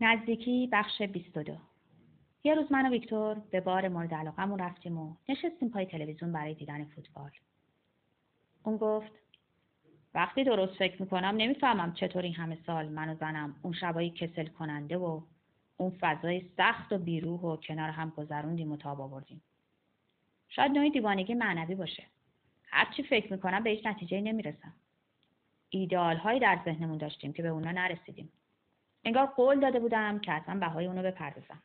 نزدیکی بخش 22 یه روز من و ویکتور به بار مورد علاقمون رفتیم و نشستیم پای تلویزیون برای دیدن فوتبال. اون گفت وقتی درست فکر می‌کنم نمی‌فهمم چطور این همه سال من و زنم اون شبایی کسل کننده و اون فضای سخت و بیروح و کنار هم گذروندیم و تاب آوردیم. شاید نوعی دیوانگی معنوی باشه. هرچی فکر می‌کنم به هیچ نتیجه نمی‌رسم. ایدئال هایی در ذهنمون داشتیم که به اونا نرسیدیم. انگار قول داده بودم که اصلا بهای اونو بپردازم.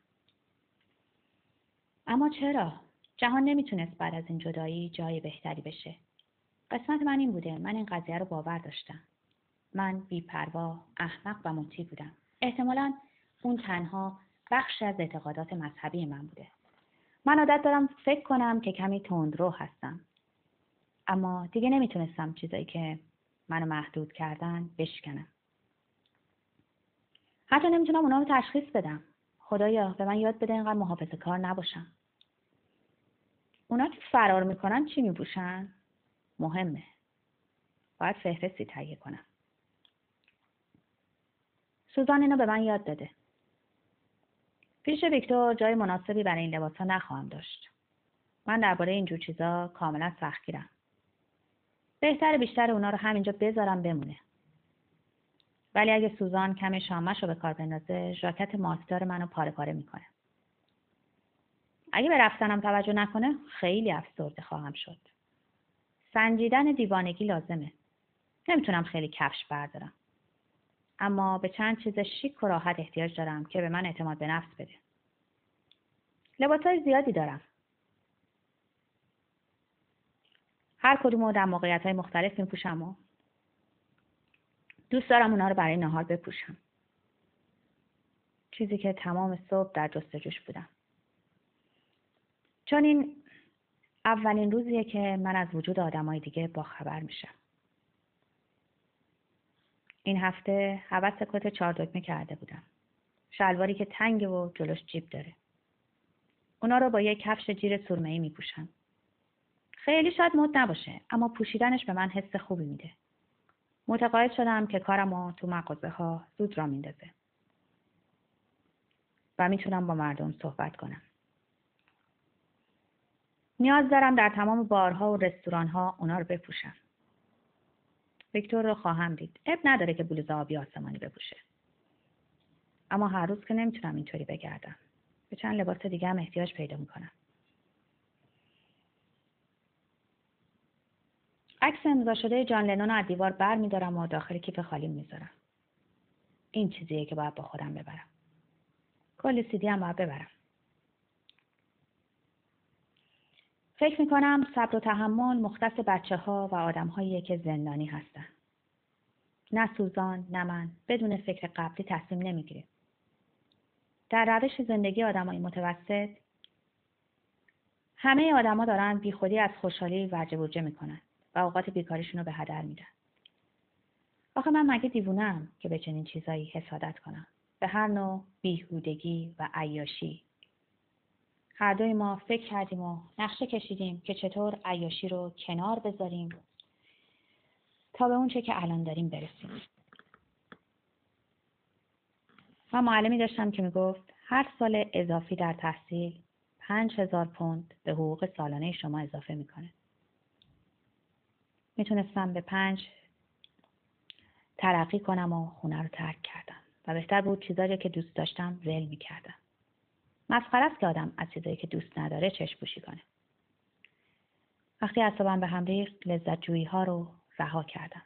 اما چرا؟ جهان نمی‌تونست بعد از این جدایی جای بهتری بشه. قسمت من این بوده. من این قضیه رو باور داشتم. من بیپروا، احمق و مطیع بودم. احتمالا اون تنها بخشی از اعتقادات مذهبی من بوده. من عادت دارم فکر کنم که کمی تندرو هستم. اما دیگه نمی‌تونستم چیزایی که منو محدود کردن بشکنم. حتی نمی‌تونم اونا رو تشخیص بدم. خدایا به من یاد بده اینقدر محافظه کار نباشم. اونا که فرار می‌کنن چی میپوشن؟ مهمه. باید فهرستی تهیه کنم. سوزان اینو به من یاد داده. پیش ویکتور جای مناسبی برای این لباس ها نخواهم داشت. من درباره اینجور چیزا کاملا سختگیرم. بهتر بیشتر اونا رو همینجا بذارم بمونه. ولی اگه سوزان کم شامش رو به کار بندازه ژاکت ماسدار منو پاره پاره می‌کنه. اگه به رفتنم توجه نکنه خیلی افسرده خواهم شد. سنجیدن دیوانگی لازمه. نمی‌تونم خیلی کفش بردارم. اما به چند چیز شیک و راحت احتیاج دارم که به من اعتماد به نفس بده. لباس های زیادی دارم. هر کدوم رو در موقعیت های مختلف میپوشم و دوست دارم اونا رو برای نهار بپوشم. چیزی که تمام صبح در جستجوش بودم. چون این اولین روزیه که من از وجود آدمای دیگه باخبر میشم. این هفته حوث کت چهار دکمه کرده بودم. شلواری که تنگ و جلوش جیب داره. اونا رو با یک کفش جیر سرمه‌ای میپوشم. خیلی شاید مد نباشه اما پوشیدنش به من حس خوبی میده. متقاعد شدم که کارمو تو مغازه ها زود را میندازه. و می‌تونم با مردم صحبت کنم. نیاز دارم در تمام بارها و رستوران ها اونا رو بپوشم. ویکتور رو خواهم دید. اب نداره که بلوز آبی آسمانی بپوشه. اما هر روز که نمی‌تونم اینطوری بگردم. به چند لباس دیگه هم احتیاج پیدا می‌کنم. عکس امضا شده جان لنون از دیوار بر میدارم و داخل کیف خالی می‌ذارم. این چیزیه که باید با خودم ببرم. کل سیدی هم باید ببرم. فکر می‌کنم صبر و تحمل مختص بچه ها و آدم هایی که زندانی هستن. نه سوزان نه من بدون فکر قبلی تصمیم نمی‌گیریم. در روش زندگی آدمای متوسط همه آدما دارن بیخودی از خوشحالی ورجه برجه می‌کنن و اوقات بیکاریشون رو به هدر میدن. آخه من مگه دیوونم که به چنین چیزایی حسادت کنم. به هر نوع بیهودگی و عیاشی هر دوی ما فکر کردیم و نقشه کشیدیم که چطور عیاشی رو کنار بذاریم تا به اون چه که الان داریم برسیم. من معلمی داشتم که می‌گفت هر سال اضافی در تحصیل پنج هزار پوند به حقوق سالانه شما اضافه می‌کنه. می‌تونستم به پنج ترقی کنم و خونه رو ترک کردم. و بهتر بود چیزایی که دوست داشتم ول می‌کردم. مسخره است که آدم از چیزایی که دوست نداره چشم پوشی کنه. وقتی اعصابم به هم ریخت لذت جویی ها رو رها کردم.